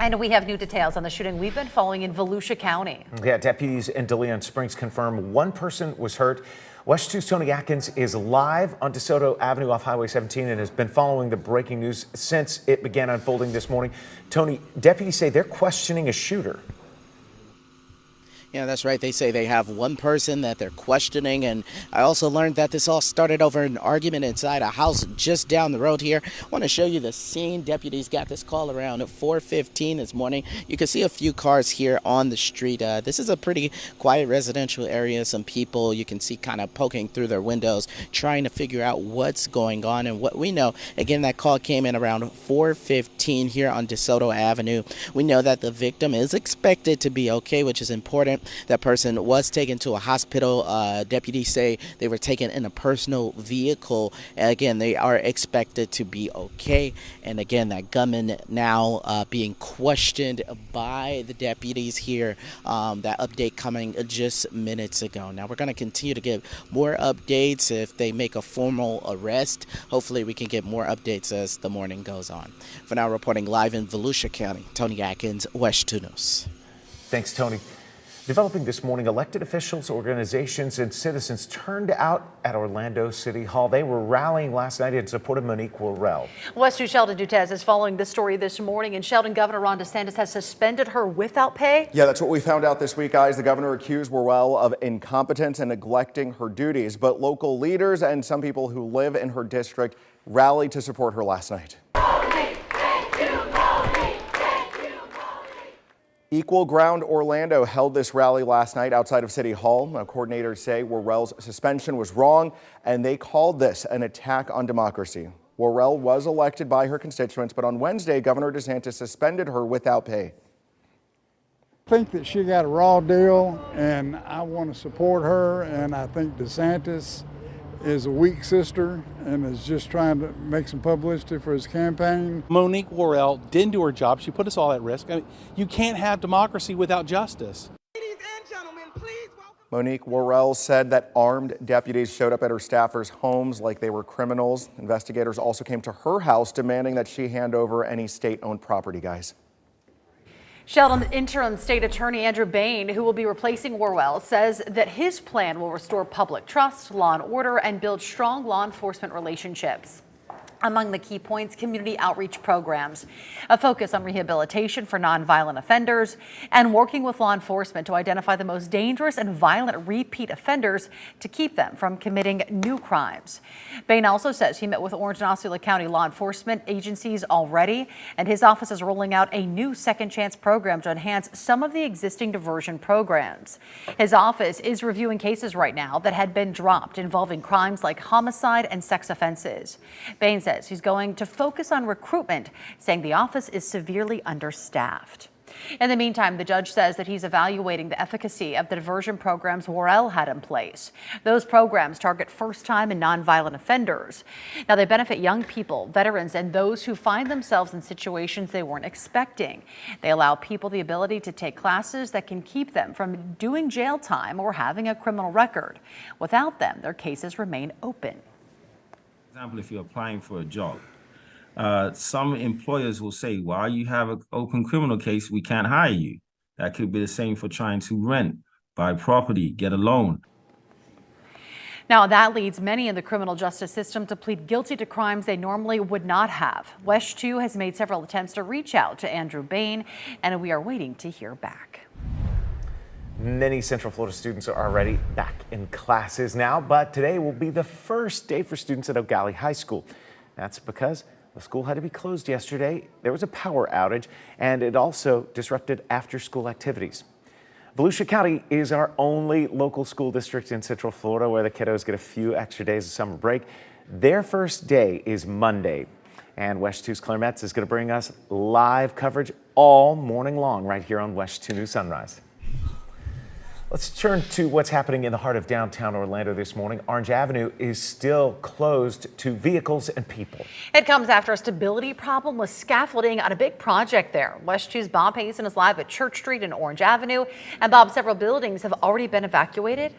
And we have new details on the shooting we've been following in Volusia County. Yeah, deputies in DeLeon Springs confirm one person was hurt. WESH 2's Tony Atkins is live on DeSoto Avenue off Highway 17 and has been following the breaking news since it began unfolding this morning. Tony, deputies say they're questioning a shooter. Yeah, that's right. They say they have one person that they're questioning. And I also learned that this all started over an argument inside a house just down the road here. I want to show you the scene. Deputies got this call around at 4:15 this morning. You can see a few cars here on the street. Uh, this is a pretty quiet residential area. Some people you can see kind of poking through their windows, trying to figure out what's going on. And what we know, again, that call came in around 4:15 here on DeSoto Avenue. We know that the victim is expected to be okay, which is important. That person was taken to a hospital. Uh, deputies say they were taken in a personal vehicle. And again, they are expected to be okay. And again, that gunman now uh, being questioned by the deputies here. Um, that update coming just minutes ago. Now we're going to continue to give more updates if they make a formal arrest. Hopefully, we can get more updates as the morning goes on. For now, reporting live in Volusia County, Tony Atkins, WESH 2 News. Thanks, Tony. Developing this morning, elected officials, organizations, and citizens turned out at Orlando City Hall. They were rallying last night in support of Monique Worrell. WESH 2 Sheldon Dutes is following this story this morning. And Sheldon, Governor Ron DeSantis has suspended her without pay. Yeah, that's what we found out this week, guys. The governor accused Worrell of incompetence and neglecting her duties. But local leaders and some people who live in her district rallied to support her last night. Equal Ground Orlando held this rally last night outside of City Hall. Now, coordinators say Worrell's suspension was wrong, and they called this an attack on democracy. Worrell was elected by her constituents, but on Wednesday, Governor DeSantis suspended her without pay. I think that she got a raw deal, and I want to support her, and I think DeSantis is a weak sister and is just trying to make some publicity for his campaign. Monique Worrell didn't do her job. She put us all at risk. I mean, you can't have democracy without justice. Ladies and gentlemen, please welcome. Monique Worrell said that armed deputies showed up at her staffers' homes like they were criminals. Investigators also came to her house demanding that she hand over any state owned property, guys. Sheldon interim state attorney Andrew Bain, who will be replacing Worrell, says that his plan will restore public trust, law and order, and build strong law enforcement relationships. Among the key points, community outreach programs, a focus on rehabilitation for nonviolent offenders, and working with law enforcement to identify the most dangerous and violent repeat offenders to keep them from committing new crimes. Bain also says he met with Orange and Osceola County law enforcement agencies already, and his office is rolling out a new second chance program to enhance some of the existing diversion programs. His office is reviewing cases right now that had been dropped involving crimes like homicide and sex offenses. Bain says says he's going to focus on recruitment, saying the office is severely understaffed. In the meantime, the judge says that he's evaluating the efficacy of the diversion programs Worrell had in place. Those programs target first time and nonviolent offenders. Now, they benefit young people, veterans, and those who find themselves in situations they weren't expecting. They allow people the ability to take classes that can keep them from doing jail time or having a criminal record. Without them, their cases remain open example, if you're applying for a job, uh, some employers will say, while you have an open criminal case, we can't hire you. That could be the same for trying to rent, buy property, get a loan. Now, that leads many in the criminal justice system to plead guilty to crimes they normally would not have. WESH 2 has made several attempts to reach out to Andrew Bain, and we are waiting to hear back. Many Central Florida students are already back in classes now, but today will be the first day for students at Gallie High School. That's because the school had to be closed yesterday. There was a power outage, and it also disrupted after school activities. Volusia County is our only local school district in Central Florida where the kiddos get a few extra days of summer break. Their first day is Monday, and WESH 2's Claire Metz is going to bring us live coverage all morning long right here on West 2 News Sunrise. Let's turn to what's happening in the heart of downtown Orlando this morning. Orange Avenue is still closed to vehicles and people. It comes after a stability problem with scaffolding on a big project there. WESH 2's Bob Hazen is live at Church Street and Orange Avenue. And Bob, several buildings have already been evacuated.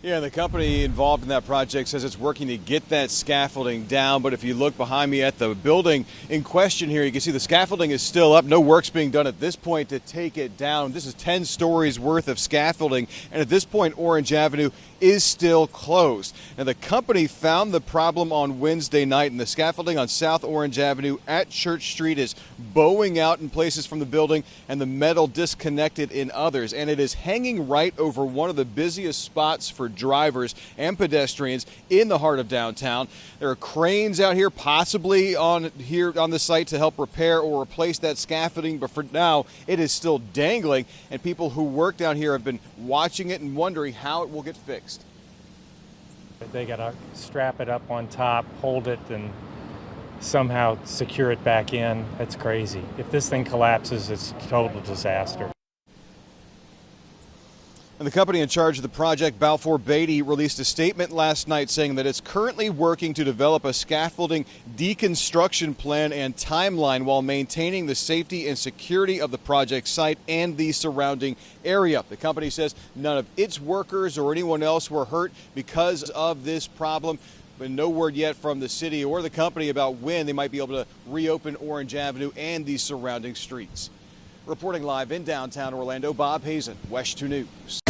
Yeah, the company involved in that project says it's working to get that scaffolding down. But if you look behind me at the building in question here, you can see the scaffolding is still up. No work's being done at this point to take it down. This is 10 stories worth of scaffolding. And at this point, Orange Avenue is still closed. And the company found the problem on Wednesday night, and the scaffolding on South Orange Avenue at Church Street is bowing out in places from the building and the metal disconnected in others. And it is hanging right over one of the busiest spots for drivers and pedestrians in the heart of downtown. There are cranes out here, possibly on here on the site to help repair or replace that scaffolding, but for now it is still dangling, and people who work down here have been watching it and wondering how it will get fixed. They got to strap it up on top, hold it, and somehow secure it back in. That's crazy. If this thing collapses, it's total disaster. And the company in charge of the project, Balfour Beatty, released a statement last night saying that it's currently working to develop a scaffolding deconstruction plan and timeline while maintaining the safety and security of the project site and the surrounding area. The company says none of its workers or anyone else were hurt because of this problem. But no word yet from the city or the company about when they might be able to reopen Orange Avenue and the surrounding streets. Reporting live in downtown Orlando, Bob Hazen, WESH 2 News.